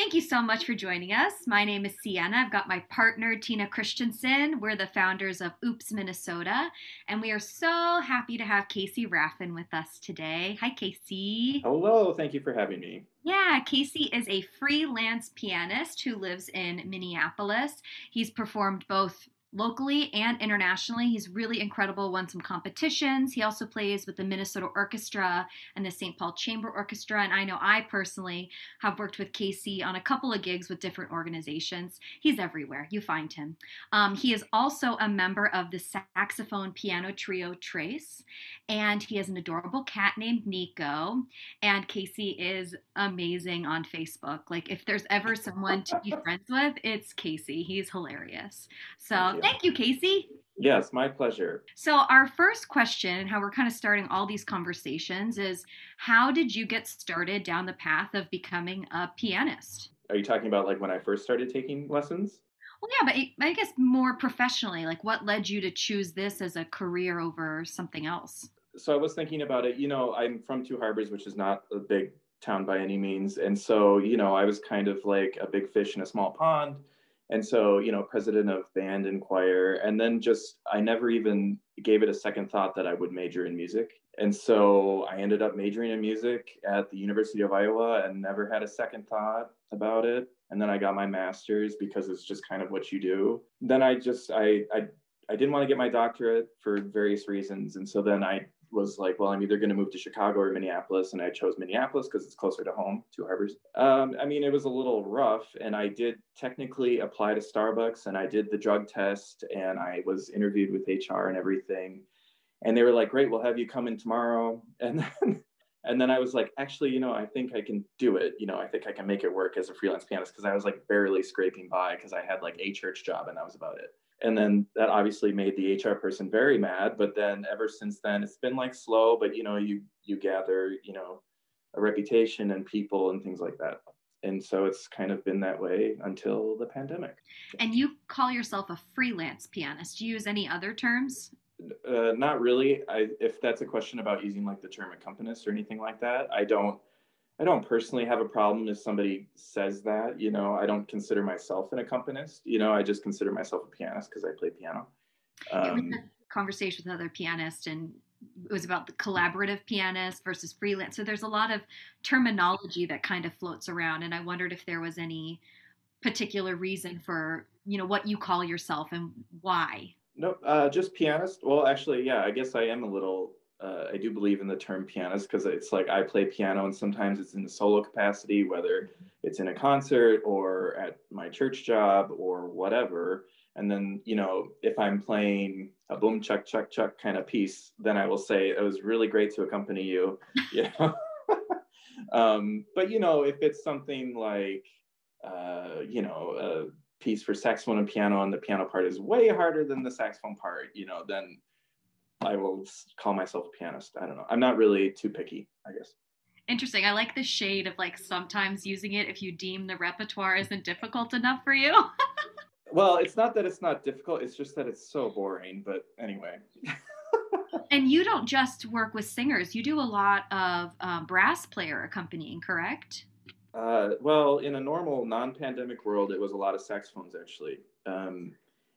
Thank you so much for joining us. My name is Sienna. I've got my partner, Tina Christensen. We're the founders of Oops Minnesota, and we are so happy to have Casey Raffin with us today. Hi, Casey. Hello. Thank you for having me. Yeah, Casey is a freelance pianist who lives in Minneapolis. He's performed both locally and internationally. He's really incredible, won some competitions. He also plays with the Minnesota Orchestra and the St. Paul Chamber Orchestra. And I know I personally have worked with Casey on a couple of gigs with different organizations. He's everywhere, you find him. Um, he is also a member of the saxophone piano trio Trace, and he has an adorable cat named Nico. And Casey is amazing on Facebook. Like, if there's ever someone to be friends with, it's Casey. He's hilarious. So, Thank you, Casey. Yes, my pleasure. So, our first question, and how we're kind of starting all these conversations, is how did you get started down the path of becoming a pianist? Are you talking about like when I first started taking lessons? Well, yeah, but I guess more professionally, like what led you to choose this as a career over something else? So, I was thinking about it. You know, I'm from Two Harbors, which is not a big town by any means. And so, you know, I was kind of like a big fish in a small pond and so you know president of band and choir and then just i never even gave it a second thought that i would major in music. And so i ended up majoring in music at the university of iowa and never had a second thought about it. And then i got my master's because it's just kind of what you do. Then i just i i, I didn't want to get my doctorate for various reasons. And so then i was like, well, I'm either going to move to Chicago or Minneapolis, and I chose Minneapolis because it's closer to home, Two Harbors. Um, I mean, it was a little rough, and I did technically apply to Starbucks, and I did the drug test, and I was interviewed with HR and everything, and they were like, great, we'll have you come in tomorrow, and then. And then I was like, actually, you know, I think I can do it. You know, I think I can make it work as a freelance pianist because I was like barely scraping by because I had like a church job and that was about it and then that obviously made the hr person very mad but then ever since then it's been like slow but you know you you gather you know a reputation and people and things like that. And so it's kind of been that way until the pandemic. And you call yourself a freelance pianist. Do you use any other terms? Uh, not really. I, if that's a question about using like the term accompanist or anything like that i don't I don't personally have a problem if somebody says that. You know, I don't consider myself an accompanist. You know, I just consider myself a pianist because I play piano. Um, conversation with other pianists, and it was about the collaborative pianist versus freelance. So there's a lot of terminology that kind of floats around, and I wondered if there was any particular reason for you know what you call yourself and why. No, uh, just pianist. Well, actually, yeah, I guess I am a little uh, I do believe in the term pianist because it's like I play piano and sometimes it's in a solo capacity, whether it's in a concert or at my church job or whatever. And then, you know, if I'm playing a boom chuck chuck chuck kind of piece, then I will say it was really great to accompany you. You know? um, but you know, if it's something like, uh, you know, a piece for saxophone and piano, and the piano part is way harder than the saxophone part, you know, then I will call myself a pianist. I don't know. I'm not really too picky, I guess. Interesting. I like the shade of like sometimes using it if you deem the repertoire isn't difficult enough for you. well, it's not that it's not difficult, it's just that it's so boring, but anyway. and you don't just work with singers, you do a lot of um, brass player accompanying, correct? Uh, well, in a normal non pandemic world, it was a lot of saxophones actually. Um,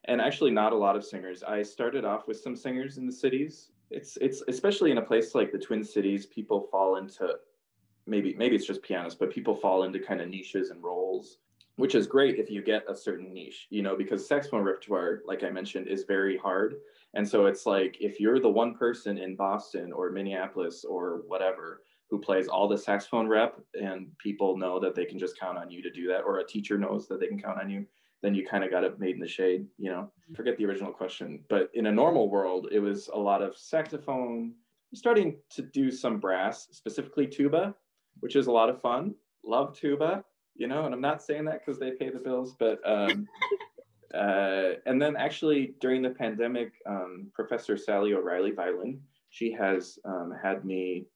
and actually not a lot of singers. I started off with some singers in the cities. It's it's especially in a place like the Twin Cities, people fall into maybe maybe it's just pianists, but people fall into kind of niches and roles, which is great if you get a certain niche, you know, because saxophone repertoire, like I mentioned, is very hard. And so it's like if you're the one person in Boston or Minneapolis or whatever who plays all the saxophone rep and people know that they can just count on you to do that or a teacher knows that they can count on you then you kind of got it made in the shade, you know. Mm-hmm. Forget the original question. But in a normal world, it was a lot of saxophone, I'm starting to do some brass, specifically tuba, which is a lot of fun. Love tuba, you know, and I'm not saying that because they pay the bills, but um, uh, and then actually during the pandemic, um, Professor Sally O'Reilly violin, she has um, had me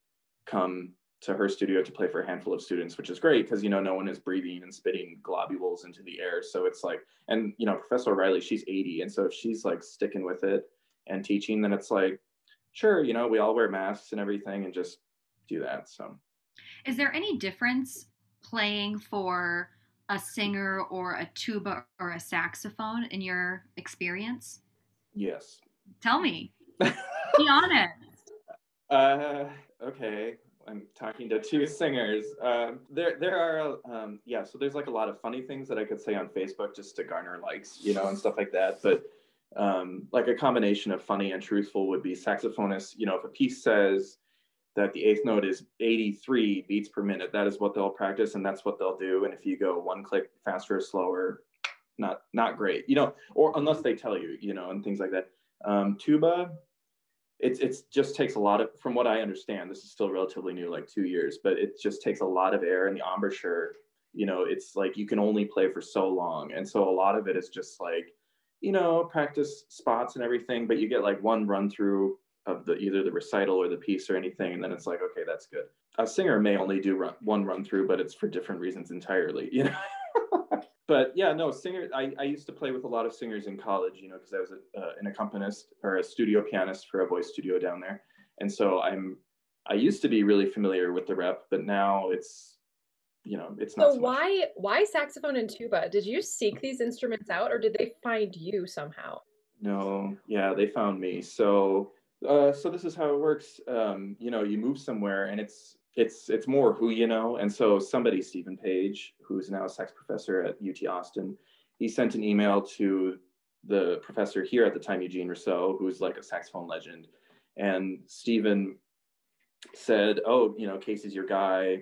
come to her studio to play for a handful of students, which is great because you know no one is breathing and spitting globules into the air. So it's like, and you know, Professor O'Reilly, she's 80, and so if she's like sticking with it and teaching, then it's like, sure, you know, we all wear masks and everything, and just do that. So, is there any difference playing for a singer or a tuba or a saxophone in your experience? Yes. Tell me. Be honest. Uh, okay. I'm talking to two singers. Um, there, there are, um, yeah. So there's like a lot of funny things that I could say on Facebook just to garner likes, you know, and stuff like that. But um, like a combination of funny and truthful would be saxophonists. You know, if a piece says that the eighth note is 83 beats per minute, that is what they'll practice and that's what they'll do. And if you go one click faster or slower, not not great, you know, or unless they tell you, you know, and things like that. Um, tuba, it's it's just takes a lot of from what I understand, this is still relatively new, like two years, but it just takes a lot of air in the embouchure, you know, it's like you can only play for so long. And so a lot of it is just like you know, practice spots and everything, but you get like one run through of the either the recital or the piece or anything, and then it's like, okay, that's good. A singer may only do run, one run through, but it's for different reasons entirely, you know. but yeah, no, singer. I, I used to play with a lot of singers in college, you know, because I was a, uh, an accompanist or a studio pianist for a voice studio down there, and so I'm I used to be really familiar with the rep, but now it's you know it's not so, so why why saxophone and tuba? Did you seek these instruments out or did they find you somehow? No yeah they found me. So uh, so this is how it works. Um, you know you move somewhere and it's it's it's more who you know. And so somebody stephen page who's now a sax professor at ut austin he sent an email to the professor here at the time eugene rousseau who's like a saxophone legend. And stephen said oh you know casey's your guy.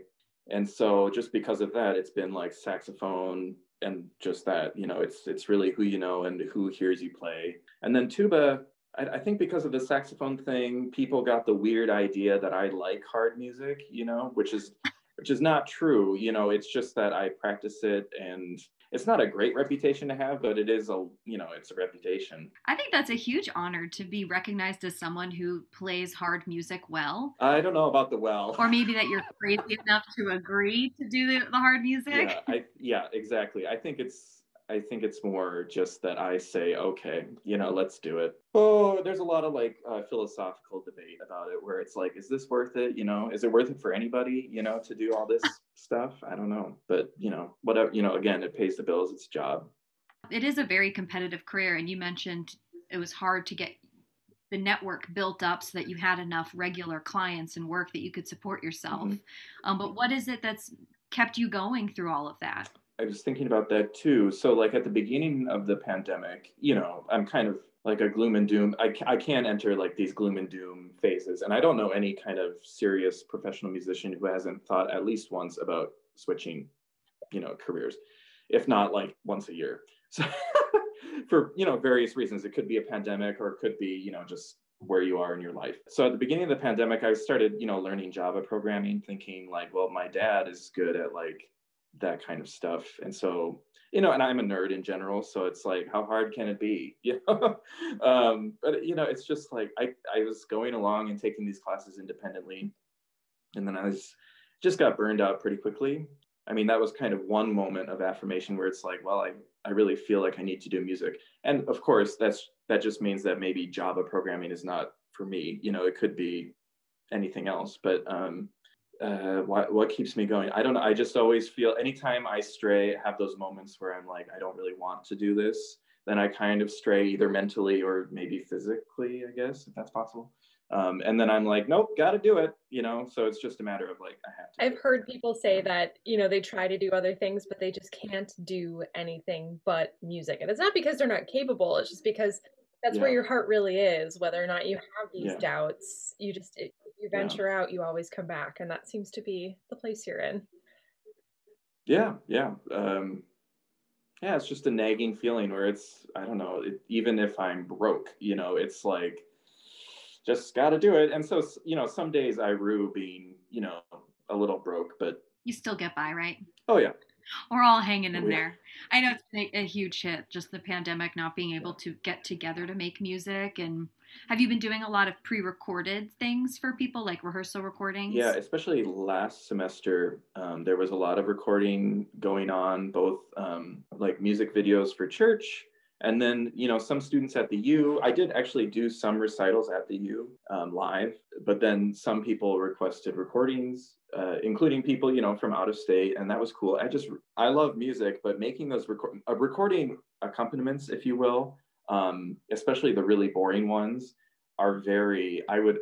And so just because of that it's been like saxophone and just that you know it's it's really who you know and who hears you play. And then tuba I, I, think because of the saxophone thing people got the weird idea that i like hard music you know which is which is not true you know it's just that i practice it and it's not a great reputation to have, but it is a you know it's a reputation. I think that's a huge honor to be recognized as someone who plays hard music well. I don't know about the well, or maybe that you're crazy enough to agree to do the, the hard music. Yeah, I, yeah, exactly. I think it's I think it's more just that I say, okay, you know, let's do it. Oh, there's a lot of like uh, philosophical debate about it where it's like, is this worth it? You know, is it worth it for anybody, you know, to do all this stuff? I don't know. But, you know, whatever, you know, again, it pays the bills, it's a job. It is a very competitive career. And you mentioned it was hard to get the network built up so that you had enough regular clients and work that you could support yourself. Mm-hmm. Um, but what is it that's kept you going through all of that? I was thinking about that too. So, like at the beginning of the pandemic, you know, I'm kind of like a gloom and doom. I, I can enter like these gloom and doom phases. And I don't know any kind of serious professional musician who hasn't thought at least once about switching, you know, careers, if not like once a year. So, for, you know, various reasons, it could be a pandemic or it could be, you know, just where you are in your life. So at the beginning of the pandemic, I started, you know, learning Java programming, thinking like, well, my dad is good at like that kind of stuff. And so, you know, and I'm a nerd in general, so it's like, how hard can it be? You know, um, but you know, it's just like I I was going along and taking these classes independently, and then I was just got burned out pretty quickly. I mean, that was kind of one moment of affirmation where it's like, well, I I really feel like I need to do music, and of course, that's that just means that maybe Java programming is not for me. You know, it could be anything else, but um, uh, what, what keeps me going? I don't know. I just always feel anytime I stray, have those moments where I'm like, I don't really want to do this. Then I kind of stray either mentally or maybe physically, I guess, if that's possible. Um, and then I'm like, nope, got to do it, you know. So it's just a matter of like, I have to. I've heard people say that you know they try to do other things, but they just can't do anything but music, and it's not because they're not capable. It's just because that's yeah. where your heart really is. Whether or not you have these yeah. doubts, you just it, you venture yeah. out, you always come back, and that seems to be the place you're in. Yeah, yeah, um, yeah. It's just a nagging feeling where it's I don't know. It, even if I'm broke, you know, it's like just got to do it. And so you know, some days I rue being you know a little broke, but you still get by, right? Oh yeah. We're all hanging in there. I know it's a, a huge hit, just the pandemic, not being able to get together to make music and have you been doing a lot of pre-recorded things for people, like rehearsal recordings? Yeah, especially last semester, um, there was a lot of recording going on, both um, like music videos for church, And then, you know, some students at the U, I did actually do some recitals at the U um, live, but then some people requested recordings, uh, including people, you know, from out of state. And that was cool. I just, I love music, but making those uh, recording accompaniments, if you will, um, especially the really boring ones, are very, I would,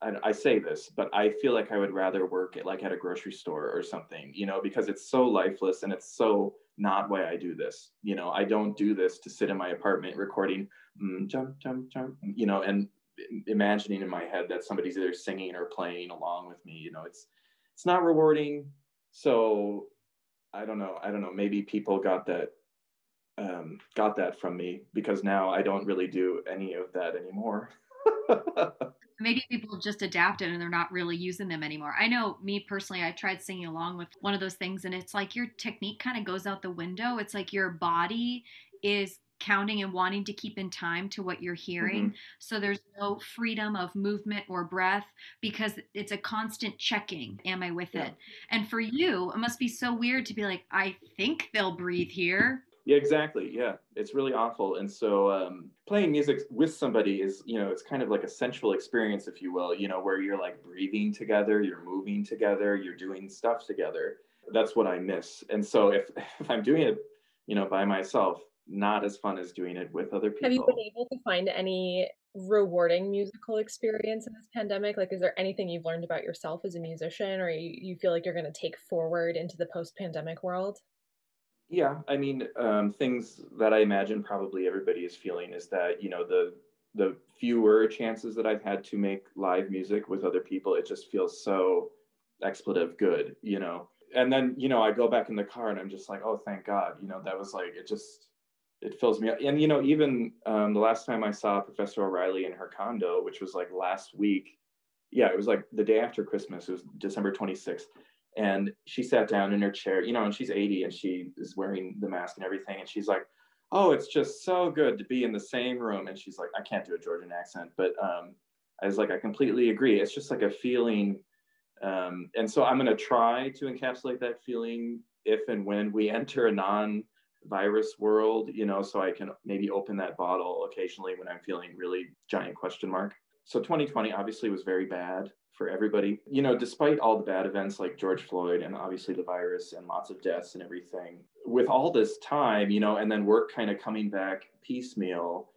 I, I say this, but I feel like I would rather work at like at a grocery store or something, you know, because it's so lifeless and it's so not why I do this. You know, I don't do this to sit in my apartment recording, mm, jump, jump, jump, you know, and imagining in my head that somebody's either singing or playing along with me. You know, it's it's not rewarding. So I don't know. I don't know. Maybe people got that um, got that from me because now I don't really do any of that anymore. maybe people have just adapted and they're not really using them anymore. I know me personally, I tried singing along with one of those things, and it's like your technique kind of goes out the window. It's like your body is counting and wanting to keep in time to what you're hearing. Mm-hmm. So there's no freedom of movement or breath because it's a constant checking. Am I with yeah. it? And for you, it must be so weird to be like, I think they'll breathe here. Yeah, exactly. Yeah, it's really awful. And so um, playing music with somebody is, you know, it's kind of like a sensual experience, if you will, you know, where you're like breathing together, you're moving together, you're doing stuff together. That's what I miss. And so if, if I'm doing it, you know, by myself, not as fun as doing it with other people. Have you been able to find any rewarding musical experience in this pandemic? Like, is there anything you've learned about yourself as a musician or you, you feel like you're going to take forward into the post pandemic world? Yeah, I mean, um, things that I imagine probably everybody is feeling is that you know the the fewer chances that I've had to make live music with other people, it just feels so expletive good, you know. And then you know I go back in the car and I'm just like, oh, thank God, you know, that was like it just it fills me up. And you know, even um, the last time I saw Professor O'Reilly in her condo, which was like last week, yeah, it was like the day after Christmas. It was December 26th and she sat down in her chair you know and she's 80 and she is wearing the mask and everything. And she's like oh it's just so good to be in the same room. And she's like i can't do a georgian accent but um, i was like i completely agree. It's just like a feeling um, and so i'm going to try to encapsulate that feeling if and when we enter a non virus world you know so i can maybe open that bottle occasionally when i'm feeling really giant question mark. So 2020 obviously was very bad for everybody. You know, despite all the bad events like George Floyd and obviously the virus and lots of deaths and everything, with all this time, you know, and then work kind of coming back piecemeal,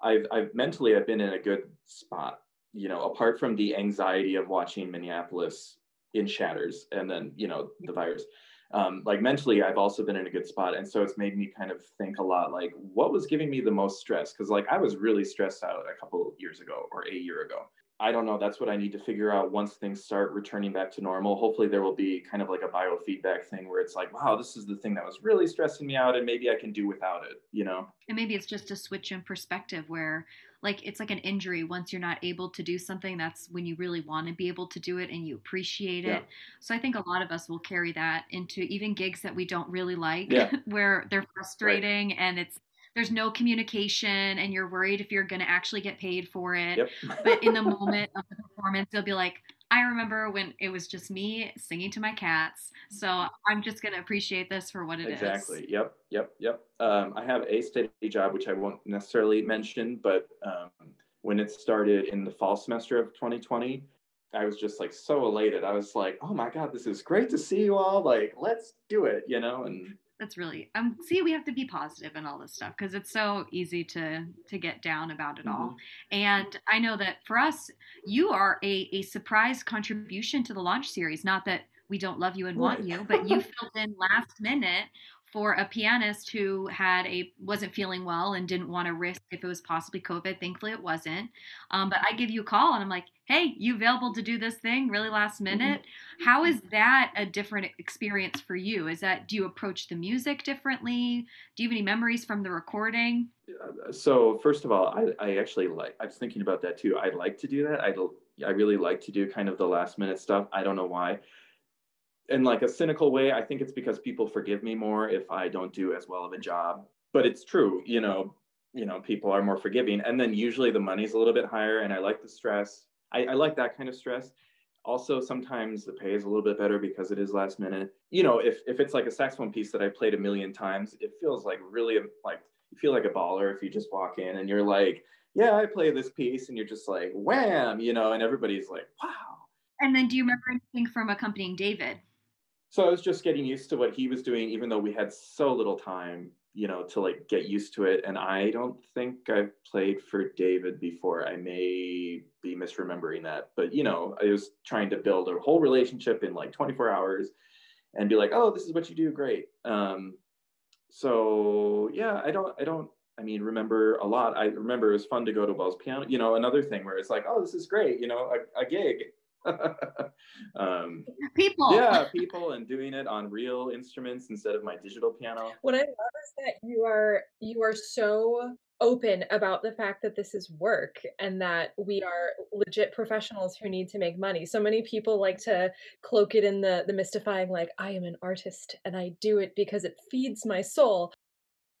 I've, I've mentally I've been in a good spot. You know, apart from the anxiety of watching Minneapolis in shatters and then you know the virus. Um, like mentally i've also been in a good spot and so it's made me kind of think a lot like what was giving me the most stress because like i was really stressed out a couple years ago or a year ago I don't know. That's what I need to figure out once things start returning back to normal. Hopefully, there will be kind of like a biofeedback thing where it's like, wow, this is the thing that was really stressing me out, and maybe I can do without it, you know? And maybe it's just a switch in perspective where, like, it's like an injury. Once you're not able to do something, that's when you really want to be able to do it and you appreciate it. Yeah. So I think a lot of us will carry that into even gigs that we don't really like, yeah. where they're frustrating right. and it's there's no communication and you're worried if you're going to actually get paid for it. Yep. but in the moment of the performance, you'll be like, I remember when it was just me singing to my cats. So I'm just going to appreciate this for what it exactly. is. exactly. Yep. Yep. Yep. Um, I have a steady job, which I won't necessarily mention, but um, when it started in the fall semester of 2020, I was just like so elated. I was like, oh my God, this is great to see you all. Like, let's do it, you know? And that's really um see we have to be positive and all this stuff because it's so easy to to get down about it mm-hmm. all and i know that for us you are a, a surprise contribution to the launch series. Not that we don't love you and want you but you filled in last minute for a pianist who had a wasn't feeling well and didn't want to risk if it was possibly COVID. Thankfully, it wasn't. Um, but I give you a call and I'm like, "Hey, you available to do this thing really last mm-hmm. minute?" Mm-hmm. How is that a different experience for you? Is that do you approach the music differently? Do you have any memories from the recording? Uh, so first of all, I, I actually like. I was thinking about that too. I like to do that. I I really like to do kind of the last minute stuff. I don't know why in like a cynical way, I think it's because people forgive me more if I don't do as well of a job. But it's true, you know, you know, people are more forgiving. And then usually the money's a little bit higher and I like the stress. I, I like that kind of stress. Also, sometimes the pay is a little bit better because it is last minute. You know, if if it's like a saxophone piece that I played a million times, it feels like really like you feel like a baller if you just walk in and you're like, yeah, I play this piece, and you're just like, wham, you know, and everybody's like, wow. And then, do you remember anything from accompanying David? So I was just getting used to what he was doing, even though we had so little time, you know, to like get used to it. And I don't think I've played for David before. I may be misremembering that, but you know, I was trying to build a whole relationship in like 24 hours and be like, oh, this is what you do, great. Um, so yeah, I don't, I don't, I mean, remember a lot. I remember it was fun to go to Wells Piano. You know, another thing where it's like, oh, this is great. You know, a, a gig. um, people. Yeah, people, and doing it on real instruments instead of my digital piano. What I love is that you are you are so open about the fact that this is work and that we are legit professionals who need to make money. So many people like to cloak it in the the mystifying like I am an artist and I do it because it feeds my soul.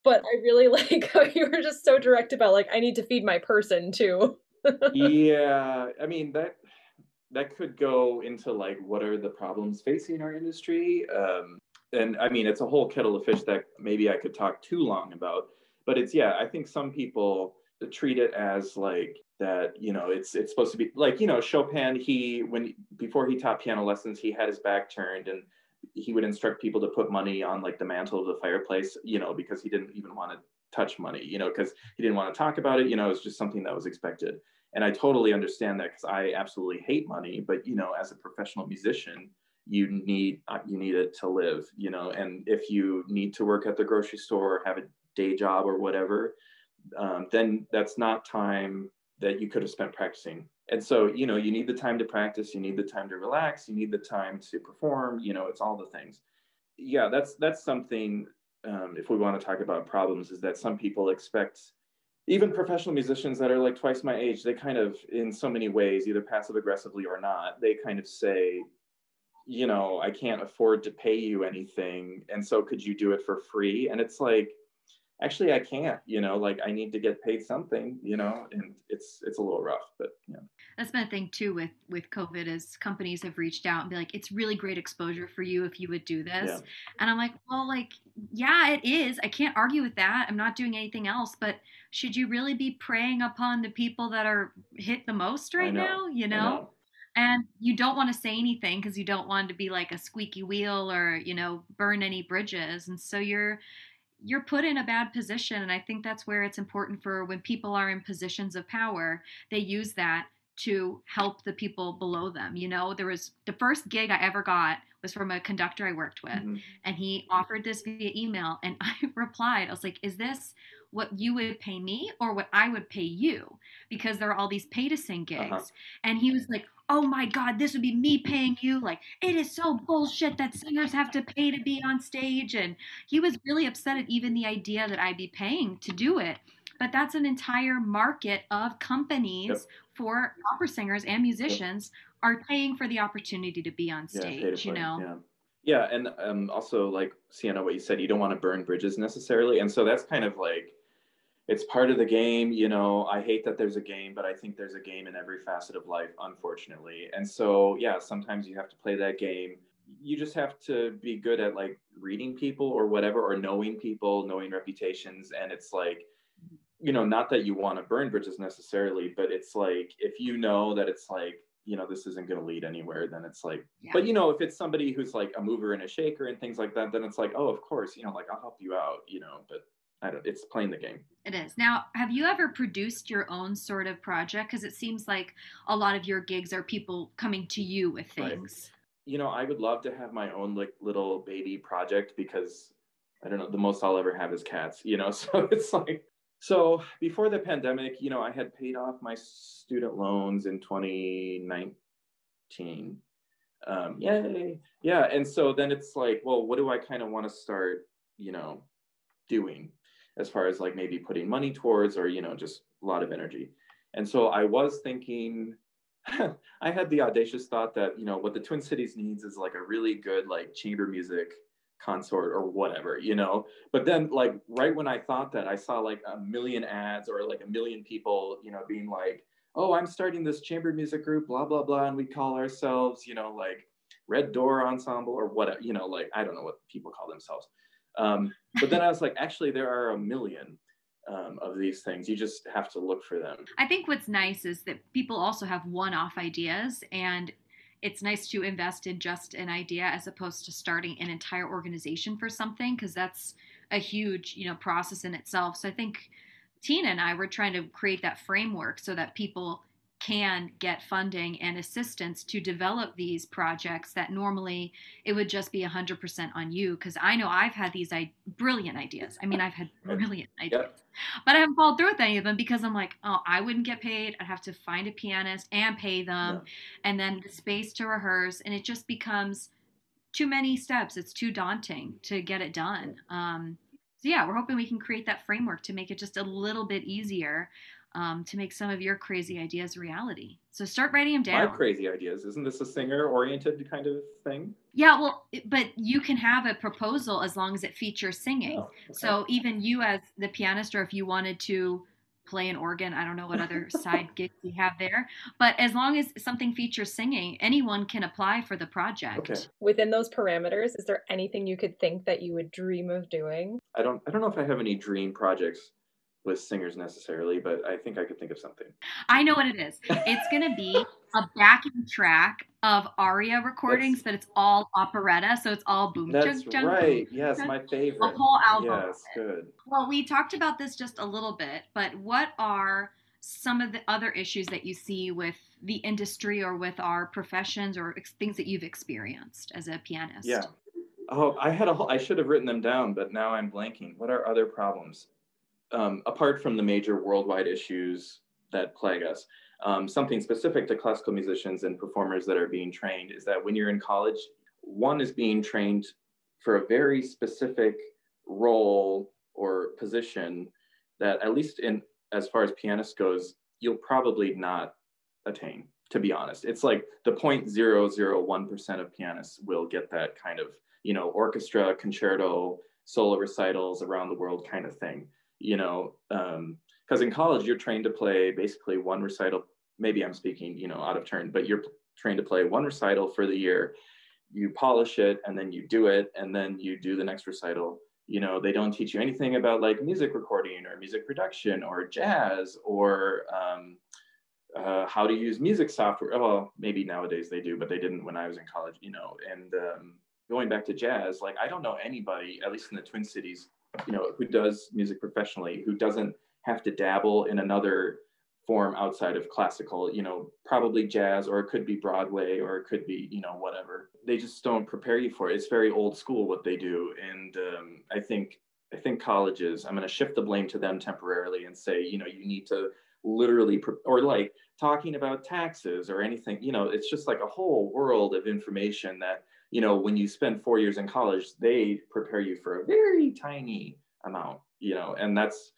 But I really like how you were just so direct about like I need to feed my person too. yeah, I mean that that could go into like what are the problems facing our industry um, and i mean it's a whole kettle of fish that maybe i could talk too long about but it's yeah i think some people treat it as like that you know it's it's supposed to be like you know chopin he when before he taught piano lessons he had his back turned and he would instruct people to put money on like the mantle of the fireplace you know because he didn't even want to touch money you know because he didn't want to talk about it you know it's just something that was expected and i totally understand that because i absolutely hate money but you know as a professional musician you need uh, you need it to live you know and if you need to work at the grocery store or have a day job or whatever, um, then that's not time that you could have spent practicing. And so, you know, you need the time to practice, you need the time to relax, you need the time to perform, you know, it's all the things. Yeah, that's that's something um, if we want to talk about problems is that some people expect even professional musicians that are like twice my age, they kind of in so many ways, either passive aggressively or not, they kind of say, you know, I can't afford to pay you anything. And so could you do it for free? And it's like, actually i can't you know like i need to get paid something you know and it's it's a little rough but yeah. That's been a thing too with with covid is companies have reached out and be like it's really great exposure for you if you would do this. Yeah. and i'm like well like yeah it is. I can't argue with that. I'm not doing anything else but should you really be preying upon the people that are hit the most right now? You know? know? and you don't want to say anything because you don't want to be like a squeaky wheel or you know burn any bridges. And so you're you're put in a bad position and i think that's where it's important for when people are in positions of power they use that to help the people below them you know there was the first gig i ever got was from a conductor i worked with mm-hmm. and he offered this via email and i replied i was like is this what you would pay me or what i would pay you because there are all these pay to sing uh-huh. gigs uh-huh. and he was like oh my god this would be me paying you like it is so bullshit that singers have to pay to be on stage and he was really upset at even the idea that i'd be paying to do it but that's an entire market of companies yep. for opera singers and musicians yep. are paying for the opportunity to be on stage yeah, you know yeah. Yeah, and um, also like Sienna, what you said, you don't want to burn bridges necessarily, and so that's kind of like it's part of the game you know i hate that there's a game but i think there's a game in every facet of life unfortunately. And so yeah sometimes you have to play that game. You just have to be good at like reading people or whatever or knowing people knowing reputations. And it's like you know not that you want to burn bridges necessarily but it's like if you know that it's like you know this isn't going to lead anywhere then it's like yeah. but you know if it's somebody who's like a mover and a shaker and things like that then it's like oh of course you know like i'll help you out you know but I don't, it's playing the game. It is. Now, have you ever produced your own sort of project? Because it seems like a lot of your gigs are people coming to you with things. Right. You know, I would love to have my own like little baby project because I don't know, the most I'll ever have is cats, you know? So it's like, so before the pandemic, you know, I had paid off my student loans in 2019. Um, yay. Yeah. And so then it's like, well, what do I kind of want to start, you know, doing? As far as like maybe putting money towards or you know just a lot of energy. And so i was thinking i had the audacious thought that you know what the twin cities needs is like a really good like chamber music consort or whatever you know? But then like right when i thought that i saw like a million ads or like a million people you know being like oh i'm starting this chamber music group blah blah blah and we call ourselves you know like red door ensemble or whatever you know like i don't know what people call themselves um, but then I was like, actually, there are a million. um, of these things. You just have to look for them. I think what's nice is that people also have one off ideas and it's nice to invest in just an idea as opposed to starting an entire organization for something because that's a huge you know process in itself so i think tina and i were trying to create that framework so that people can get funding and assistance to develop these projects that normally it would just be 100% on you. Because i know i've had these I- brilliant ideas. I mean i've had brilliant ideas. Yep. but i haven't followed through with any of them because i'm like oh i wouldn't get paid. I'd have to find a pianist and pay them and then the space to rehearse. And it just becomes too many steps. It's too daunting to get it done. Um, so yeah we're hoping we can create that framework to make it just a little bit easier um, to make some of your crazy ideas reality. So start writing them down. My crazy ideas. Isn't this a singer oriented kind of thing? Yeah, well, but you can have a proposal as long as it features singing. Oh, okay. So even you as the pianist, or if you wanted to play an organ, I don't know what other side gigs you have there, but as long as something features singing, anyone can apply for the project. Okay. Within those parameters, is there anything you could think that you would dream of doing? I don't. I don't know if I have any dream projects with singers necessarily, but I think I could think of something. I know what it is. It's going to be a backing track of aria recordings, that's, but it's all operetta, so it's all boom. That's junk, right. yes, junk, my favorite. A whole album. Yes, good. Well, we talked about this just a little bit, but what are some of the other issues that you see with the industry or with our professions or ex- things that you've experienced as a pianist? Yeah. Oh, I had a whole, I should have written them down, but now I'm blanking. What are other problems? Um, apart from the major worldwide issues that plague us, um, something specific to classical musicians and performers that are being trained is that when you're in college, one is being trained for a very specific role or position that, at least in as far as pianist goes, you'll probably not attain. To be honest, it's like the 0.001% of pianists will get that kind of you know orchestra, concerto, solo recitals around the world kind of thing you know, because um, in college you're trained to play basically one recital. Maybe I'm speaking, you know, out of turn, but you're trained to play one recital for the year. You polish it, and then you do it, and then you do the next recital. You know, they don't teach you anything about like music recording or music production or jazz or um, uh, how to use music software. Well, maybe nowadays they do, but they didn't when I was in college. You know, and um, going back to jazz, like I don't know anybody, at least in the Twin Cities, you know, who does music professionally, who doesn't have to dabble in another form outside of classical, you know, probably jazz or it could be Broadway or it could be, you know, whatever. They just don't prepare you for it. It's very old school what they do. And um, I think, I think colleges, I'm going to shift the blame to them temporarily and say, you know, you need to literally, pre- or like talking about taxes or anything, you know, it's just like a whole world of information that you know, when you spend four years in college, they prepare you for a very tiny amount, you know, and that's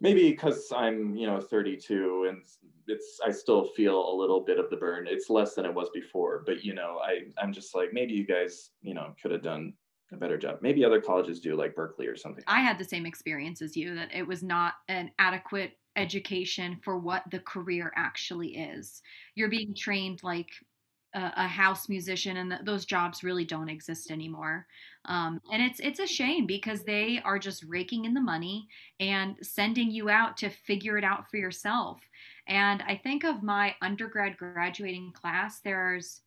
maybe because I'm, you know, 32 and it's, I still feel a little bit of the burn. It's less than it was before, but you know, I, I'm just like, maybe you guys, you know, could have done a better job. Maybe other colleges do like Berklee or something. I had the same experience as you that it was not an adequate education for what the career actually is. You're being trained like a, a house musician, and th- those jobs really don't exist anymore. Um, and it's it's a shame because they are just raking in the money and sending you out to figure it out for yourself. And I think of my undergrad graduating class, there's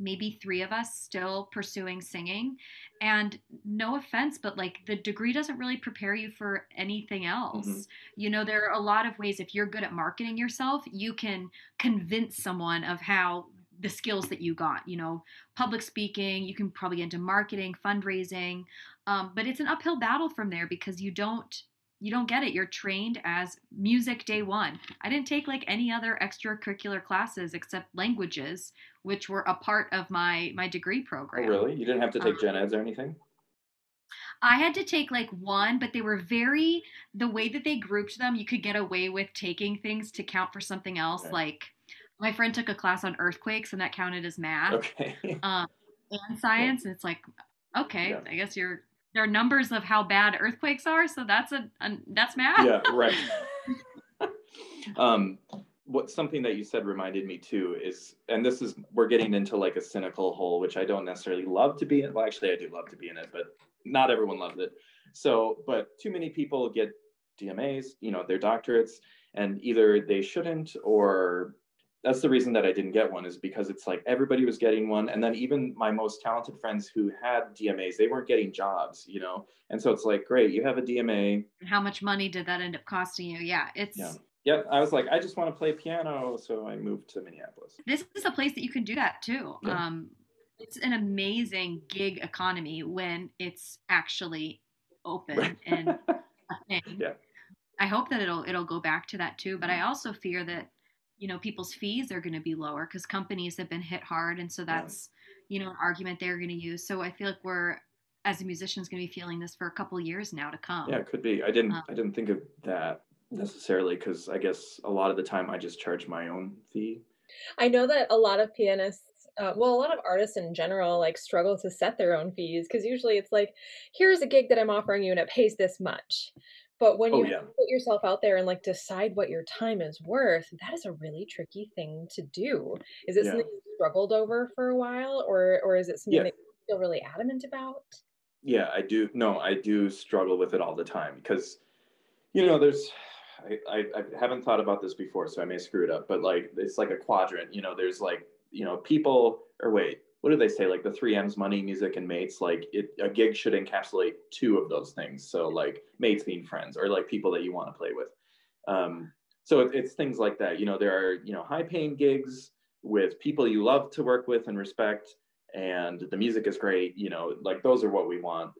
maybe three of us still pursuing singing. And no offense, but like the degree doesn't really prepare you for anything else. Mm-hmm. You know, there are a lot of ways if you're good at marketing yourself, you can convince someone of how the skills that you got you know public speaking you can probably get into marketing fundraising um, but it's an uphill battle from there because you don't you don't get it you're trained as music day one i didn't take like any other extracurricular classes except languages which were a part of my my degree program oh, really you didn't have to take um, gen eds or anything I had to take like one, but they were very the way that they grouped them. You could get away with taking things to count for something else, okay. like my friend took a class on earthquakes and that counted as math. Okay. Um, and science and it's like okay yeah. i guess you're there are numbers of how bad earthquakes are so that's a, a that's math. Yeah right. Um what something that you said reminded me too is and this is we're getting into like a cynical hole which i don't necessarily love to be in well actually i do love to be in it but not everyone loves it. So but too many people get DMAs, you know, their doctorates, and either they shouldn't or that's the reason that I didn't get one is because it's like everybody was getting one. And then even my most talented friends who had DMAs, they weren't getting jobs, you know? And so it's like, great, you have a DMA. How much money did that end up costing you? Yeah, it's. Yeah. Yeah, I was like, I just want to play piano, so I moved to Minneapolis. This is a place that you can do that too. Yeah. Um, it's an amazing gig economy when it's actually open right. and. Yeah. I hope that it'll it'll go back to that too, but I mm-hmm. also fear that you know people's fees are going to be lower because companies have been hit hard, and so that's yeah. you know an argument they're going to use. So I feel like we're as a musician is going to be feeling this for a couple years now to come. Yeah, it could be. I didn't um, I didn't think of that necessarily because I guess a lot of the time I just charge my own fee. I know that a lot of pianists, uh, well, a lot of artists in general, like struggle to set their own fees because usually it's like, here's a gig that I'm offering you and it pays this much. But when oh, you yeah. put yourself out there and like decide what your time is worth, that is a really tricky thing to do. Is it yeah. something you struggled over for a while, or or is it something yeah. that you feel really adamant about? Yeah, I do. No, I do struggle with it all the time because, you know, there's I, I, I haven't thought about this before, so I may screw it up. But like, it's like a quadrant. You know, there's like, you know, people. Or wait, what do they say? Like the three M's: money, music, and mates. Like it, a gig should encapsulate two of those things. So like mates being friends, or like people that you want to play with. Um, so it, it's things like that. You know, there are you know high-paying gigs with people you love to work with and respect, and the music is great. You know, like those are what we want.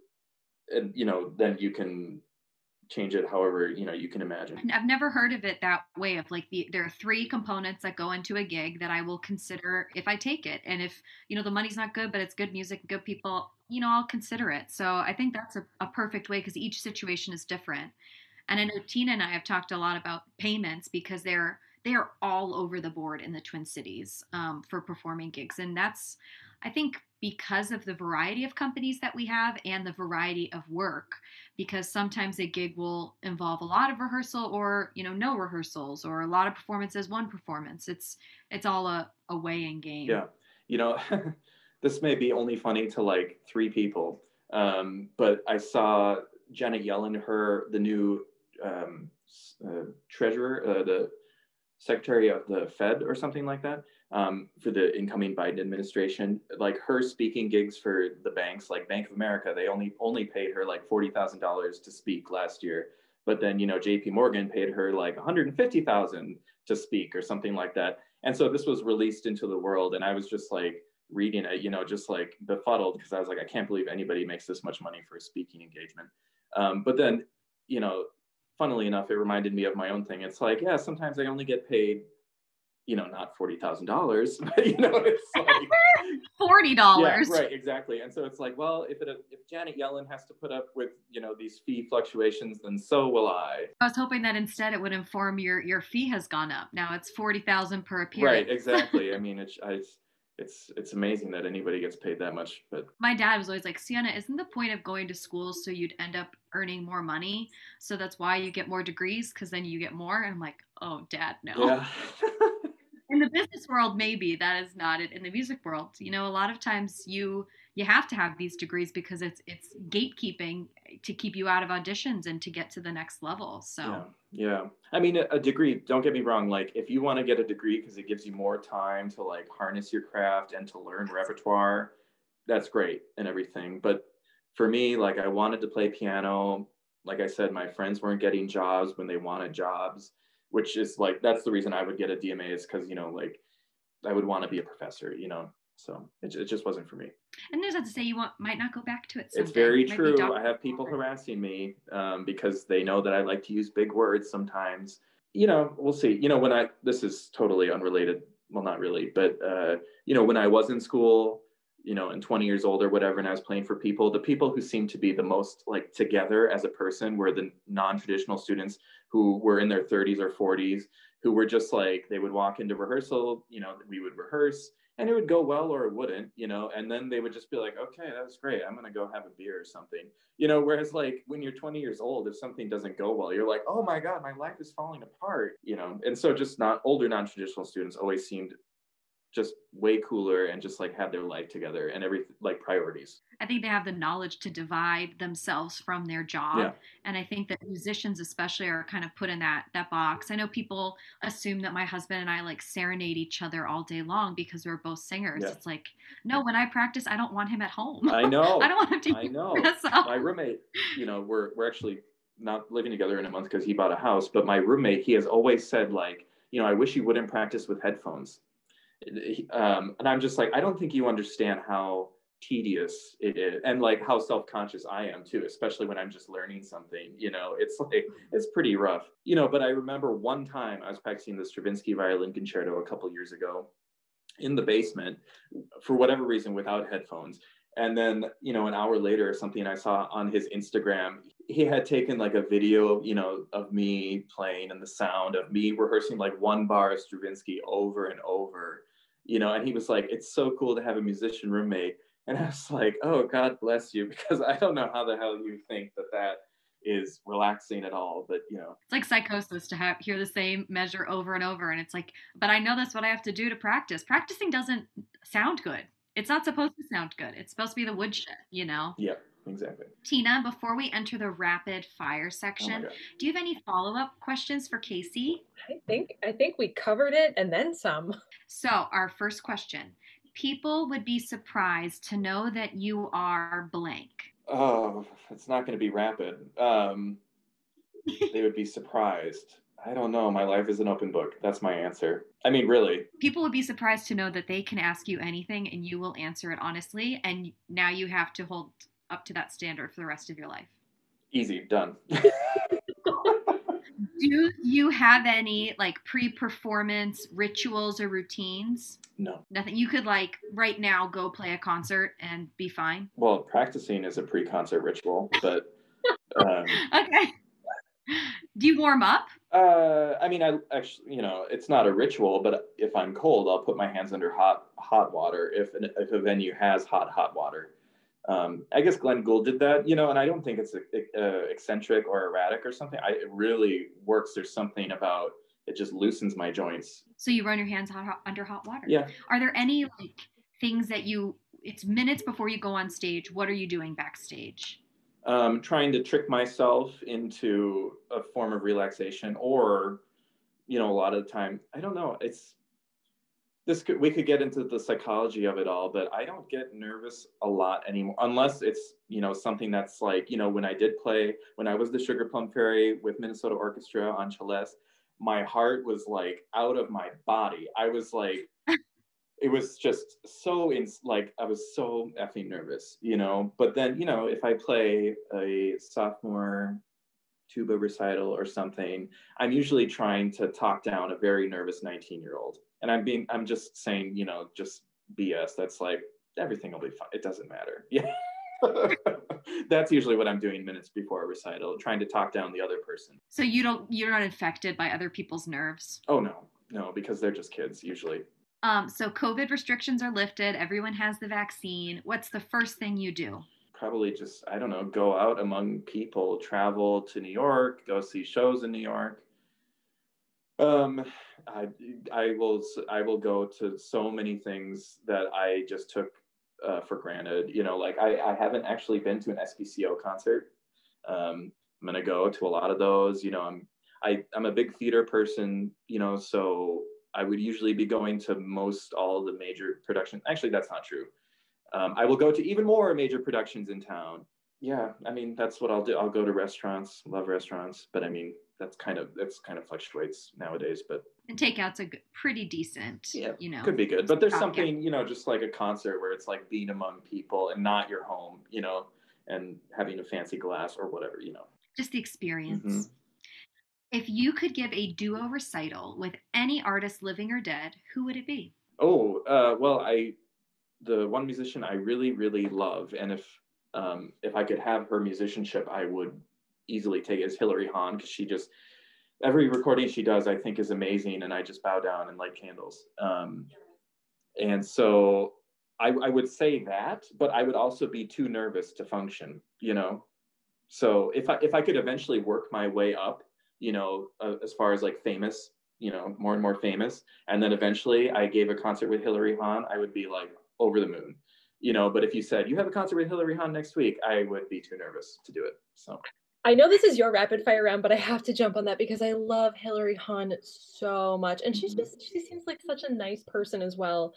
And you know, then you can change it however you know you can imagine. I've never heard of it that way of like the there are three components that go into a gig that i will consider if i take it. And if you know the money's not good but it's good music good people you know i'll consider it. So i think that's a, a perfect way because each situation is different. And i know tina and i have talked a lot about payments because they're they are all over the board in the twin cities um, for performing gigs. And that's i think because of the variety of companies that we have and the variety of work because sometimes a gig will involve a lot of rehearsal or you know no rehearsals or a lot of performances one performance. It's it's all a, a weighing game. Yeah. You know this may be only funny to like three people um, but i saw janet yellen her the new um, uh, treasurer uh, the secretary of the fed or something like that um, for the incoming Biden administration. Like her speaking gigs for the banks, like Bank of America, they only only paid her like forty thousand dollars to speak last year. But then you know J.P. Morgan paid her like one hundred and fifty thousand to speak or something like that. And so this was released into the world, and I was just like reading it, you know, just like befuddled because I was like, I can't believe anybody makes this much money for a speaking engagement. Um, but then, you know, funnily enough, it reminded me of my own thing. It's like, yeah, sometimes I only get paid you know, not forty thousand dollars, but you know, it's like forty dollars. Yeah, right, exactly. And so it's like, well, if it if Janet Yellen has to put up with you know these fee fluctuations, then so will I. I was hoping that instead it would inform your your fee has gone up. Now it's forty thousand per appearance. Right, exactly. I mean, it's I, it's it's amazing that anybody gets paid that much. But my dad was always like, Sienna, isn't the point of going to school so you'd end up earning more money? So that's why you get more degrees because then you get more. And I'm like, oh, dad, no. Yeah. Business world maybe that is not it in the music world. You know a lot of times you you have to have these degrees because it's it's gatekeeping to keep you out of auditions and to get to the next level so. Yeah, yeah. i mean a degree don't get me wrong like if you want to get a degree because it gives you more time to like harness your craft and to learn repertoire that's great and everything but for me like i wanted to play piano. Like i said my friends weren't getting jobs when they wanted jobs which is like that's the reason I would get a DMA is because you know like I would want to be a professor, you know. So it, it just wasn't for me. And there's not to say you want might not go back to it. Someday. It's very true. I have people harassing me um, because they know that I like to use big words sometimes. You know, we'll see. You know, when I this is totally unrelated. Well, not really, but uh, you know, when I was in school, you know, and 20 years old or whatever, and I was playing for people, the people who seemed to be the most like together as a person were the non-traditional students who were in their 30s or 40s, who were just like they would walk into rehearsal, you know, we would rehearse and it would go well or it wouldn't, you know, and then they would just be like, okay, that was great. I'm gonna go have a beer or something. You know, whereas like when you're 20 years old, if something doesn't go well, you're like, oh my God, my life is falling apart, you know. And so just not older non-traditional students always seemed just way cooler and just like had their life together and every like priorities. I think they have the knowledge to divide themselves from their job. Yeah. And I think that musicians especially are kind of put in that that box. I know people assume that my husband and I like serenade each other all day long because we're both singers. Yeah. It's like, no, when I practice, I don't want him at home. I know. I don't want him to I know. My roommate, you know, we're we're actually not living together in a month because he bought a house. But my roommate, he has always said like, you know, I wish you wouldn't practice with headphones. Um, and I'm just like, I don't think you understand how tedious it is and like how self-conscious I am too, especially when I'm just learning something, you know, it's like, it's pretty rough, you know, but I remember one time I was practicing the Stravinsky violin concerto a couple years ago in the basement for whatever reason without headphones. And then, you know, an hour later or something I saw on his Instagram, he had taken like a video, you know, of me playing and the sound of me rehearsing like one bar of Stravinsky over and over, you know, and he was like, it's so cool to have a musician roommate. And I was like, oh, God bless you, because I don't know how the hell you think that that is relaxing at all. But, you know, It's like psychosis to have hear the same measure over and over. And it's like, but I know that's what I have to do to practice. Practicing doesn't sound good. It's not supposed to sound good. It's supposed to be the woodshed, you know? yeah, exactly. Tina, before we enter the rapid fire Oh section, God. do you have any follow-up questions for Casey? I think I think we covered it and then some. So, our first question. People would be surprised to know that you are blank. Oh, it's not going to be rapid. Um, they would be surprised. I don't know. My life is an open book. That's my answer. I mean, really. People would be surprised to know that they can ask you anything and you will answer it honestly. And now you have to hold up to that standard for the rest of your life. Easy, done. Do you have any like pre performance rituals or routines? no. Nothing. You could like right now go play a concert and be fine. Well, practicing is a pre concert ritual, but um, Okay. Do you warm up? uh, I mean, I actually, you know, it's not a ritual, but if I'm cold, I'll put my hands under hot hot water if, an, if a venue has hot, hot water. Um, I guess Glenn Gould did that, you know, and I don't think it's uh, eccentric or erratic or something. I, it really works. There's something about it just loosens my joints. So you run your hands hot, hot, under hot water. Yeah. Are there any like things that you? It's minutes before you go on stage. What are you doing backstage? Um, trying to trick myself into a form of relaxation, or, you know, a lot of the time, I don't know. It's this could we could get into the psychology of it all, but I don't get nervous a lot anymore, unless it's you know something that's like you know when I did play when I was the Sugar Plum Fairy with Minnesota Orchestra on Celeste, my heart was like out of my body. I was like. It was just so in like I was so effing nervous, you know. But then, you know, if I play a sophomore tuba recital or something, I'm usually trying to talk down a very nervous 19 year old. And I'm being, I'm just saying, you know, just BS. That's like, everything will be fine. It doesn't matter. Yeah. That's usually what I'm doing minutes before a recital, trying to talk down the other person. So you don't. You're not infected by other people's nerves. Oh, no, no, because they're just kids usually. Um. So COVID restrictions are lifted. Everyone has the vaccine. What's the first thing you do? Probably just, I don't know, go out among people, travel to New York, go see shows in New York. Um, I, I will I will go to so many things that I just took uh, for granted. You know, like I, I haven't actually been to an SPCO concert. Um, I'm gonna go to a lot of those. You know, I'm I I'm a big theater person. You know, so I would usually be going to most all the major production. Actually, that's not true. Um, I will go to even more major productions in town. Yeah, I mean that's what I'll do. I'll go to restaurants. Love restaurants, but I mean that's kind of that's kind of fluctuates nowadays. But And takeout's a good, pretty decent. Yeah, You know. could be good. But there's Yeah. something you know, just like a concert where it's like being among people and not your home. You know, and having a fancy glass or whatever. You know. Just the experience. Mhm. If you could give a duo recital with any artist living or dead, who would it be? Oh, uh, well, I the one musician I really really love, and if um, if I could have her musicianship, I would easily take is Hilary Hahn because she just every recording she does I think is amazing, and I just bow down and light candles. Um, and so I, I would say that, but I would also be too nervous to function, you know. So if I if I could eventually work my way up, you know, uh, as far as like famous you know, more and more famous. And then eventually I gave a concert with Hilary Hahn, I would be like over the moon, you know. But if you said you have a concert with Hilary Hahn next week, I would be too nervous to do it. So I know this is your rapid fire round, but I have to jump on that because I love Hilary Hahn so much. And she's mm-hmm. just, she seems like such a nice person as well.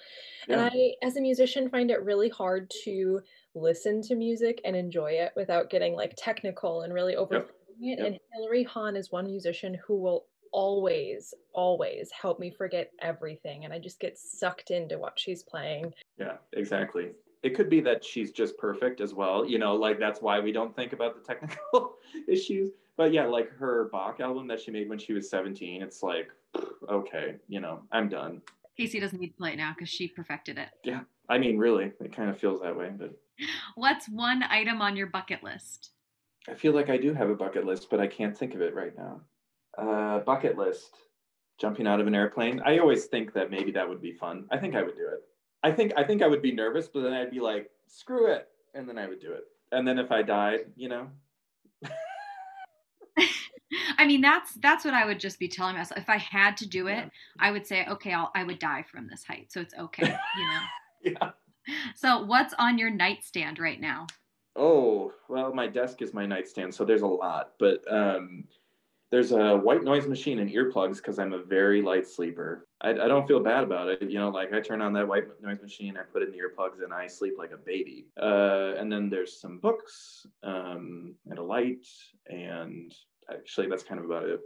Yeah. And I, as a musician, find it really hard to listen to music and enjoy it without getting like technical and really overthinking yep. it. Yep. And Hilary Hahn is one musician who will always, always help me forget everything. And I just get sucked into what she's playing. Yeah, exactly. It could be that she's just perfect as well. You know, like that's why we don't think about the technical issues. But yeah, like her Bach album that she made when she was 17, it's like, okay, you know, I'm done. Casey doesn't need to play it now because she perfected it. Yeah. I mean, really, it kind of feels that way. But what's one item on your bucket list? I feel like I do have a bucket list, but I can't think of it right now. Uh, bucket list jumping out of an airplane. I always think that maybe that would be fun. I think I would do it. I think I think I would be nervous, but then I'd be like, screw it, and then I would do it. And then if I died, you know. I mean, that's that's what I would just be telling myself. If I had to do it, yeah. I would say, okay, I'll I would die from this height, so it's okay, you know. yeah. So, what's on your nightstand right now? Oh, well, my desk is my nightstand, so there's a lot, but um there's a white noise machine and earplugs because I'm a very light sleeper. I, I, don't feel bad about it. You know, like I turn on that white noise machine, I put in the earplugs, and I sleep like a baby. Uh, and then there's some books um, and a light, and actually, that's kind of about it.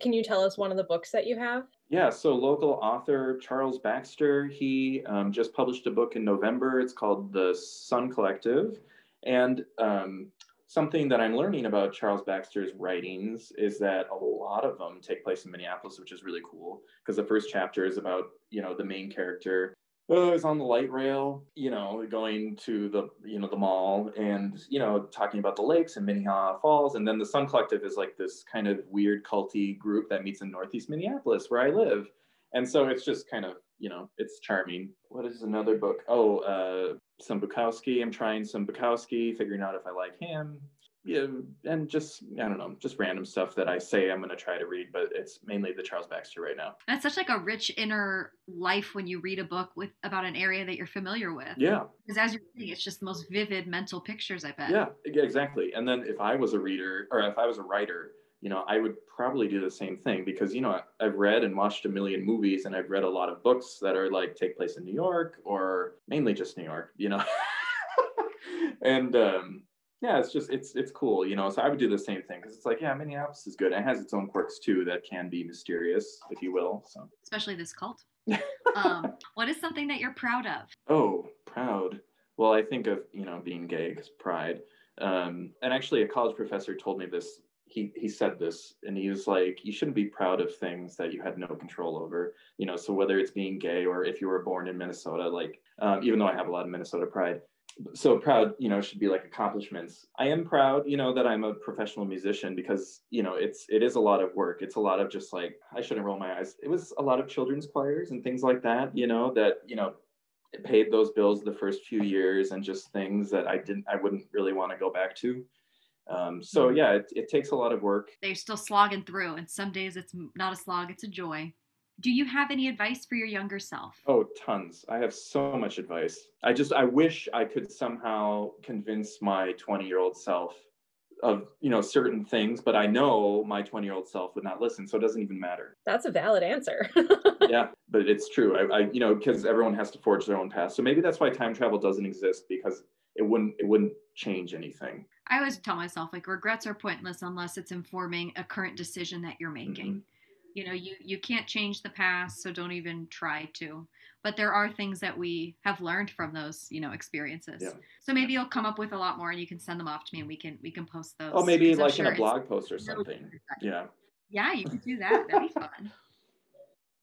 Can you tell us one of the books that you have? Yeah, so local author Charles Baxter, he um, just published a book in November. It's called The Sun Collective. And um, something that I'm learning about Charles Baxter's writings is that a lot of them take place in Minneapolis, which is really cool because the first chapter is about, you know, the main character uh, is on the light rail, you know, going to the, you know, the mall and, you know, talking about the lakes and Minnehaha Falls. And then the Sun Collective is like this kind of weird culty group that meets in Northeast Minneapolis where I live. And so it's just kind of, you know, it's charming. What is another book? Oh, uh, some Bukowski. I'm trying some Bukowski, figuring out if I like him. Yeah, and just I don't know, just random stuff that I say I'm going to try to read, but it's mainly the Charles Baxter right now. That's such like a rich inner life when you read a book with about an area that you're familiar with. Yeah, because as you're reading, it's just the most vivid mental pictures. I bet. Yeah, exactly. And then if I was a reader or if I was a writer, you know, I would probably do the same thing because, you know, I've read and watched a million movies and I've read a lot of books that are like take place in New York or mainly just New York, you know. and um, yeah, it's just it's it's cool, you know. So I would do the same thing because it's like, yeah, Minneapolis is good. It has its own quirks too that can be mysterious, if you will. So especially this cult. um, what is something that you're proud of? Oh, proud. Well, I think of you know being gay because pride. Um, and actually, a college professor told me this he he said this and he was like you shouldn't be proud of things that you had no control over. You know so whether it's being gay or if you were born in minnesota like um, even though i have a lot of minnesota pride so proud you know should be like accomplishments. I am proud you know that i'm a professional musician because you know it's it is a lot of work. It's a lot of just like i shouldn't roll my eyes. It was a lot of children's choirs and things like that you know that you know paid those bills the first few years and just things that i didn't i wouldn't really want to go back to um, so mm-hmm. yeah, it, it takes a lot of work. They're still slogging through, and some days it's not a slog; it's a joy. Do you have any advice for your younger self? Oh, tons. I have so much advice. I just I wish I could somehow convince my 20-year-old self of you know certain things but i know my 20 year old self would not listen so it doesn't even matter that's a valid answer yeah but it's true I, I you know because everyone has to forge their own path so maybe that's why time travel doesn't exist because it wouldn't it wouldn't change anything I always tell myself like regrets are pointless unless it's informing a current decision that you're making. Mm-hmm. You know, you you can't change the past, so don't even try to. But there are things that we have learned from those, you know, experiences. Yeah. So maybe you'll come up with a lot more, and you can send them off to me, and we can we can post those. Oh, maybe like sure in a blog post or something. Yeah. Yeah, you could do that. That'd be fun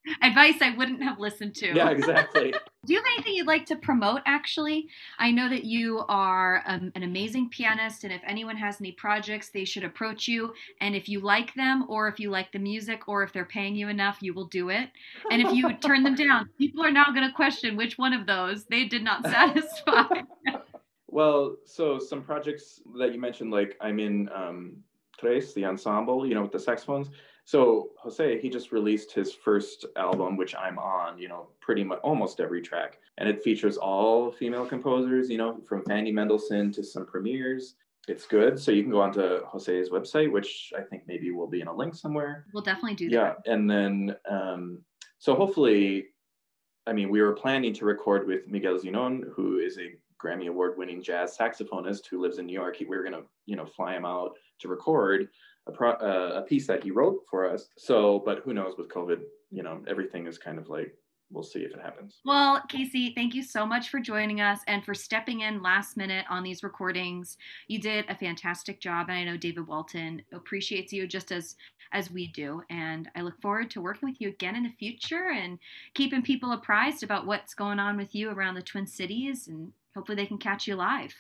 advice I wouldn't have listened to. Yeah, exactly. Do you have anything you'd like to promote, actually? I know that you are um, an amazing pianist, and if anyone has any projects, they should approach you. And if you like them, or if you like the music, or if they're paying you enough, you will do it. And if you turn them down, people are now going to question which one of those they did not satisfy. well, so some projects that you mentioned, like I'm in um, Tres, the ensemble, you know, with the saxophones So Jose, he just released his first album, which I'm on, you know, pretty much almost every track. And it features all female composers, you know, from Fanny Mendelssohn to some premieres. It's good. So you can go onto Jose's website, which I think maybe will be in a link somewhere. We'll definitely do that. Yeah. And then, um, so hopefully, I mean, we were planning to record with Miguel Zenón, who is a Grammy Award winning jazz saxophonist who lives in New York. We were going to, you know, fly him out to record a, pro, uh, a piece that he wrote for us. So, but who knows with COVID, you know, everything is kind of like we'll see if it happens. Well, Casey, thank you so much for joining us and for stepping in last minute on these recordings. You did a fantastic job, and I know David Walton appreciates you just as as we do. And I look forward to working with you again in the future and keeping people apprised about what's going on with you around the Twin Cities, and hopefully they can catch you live.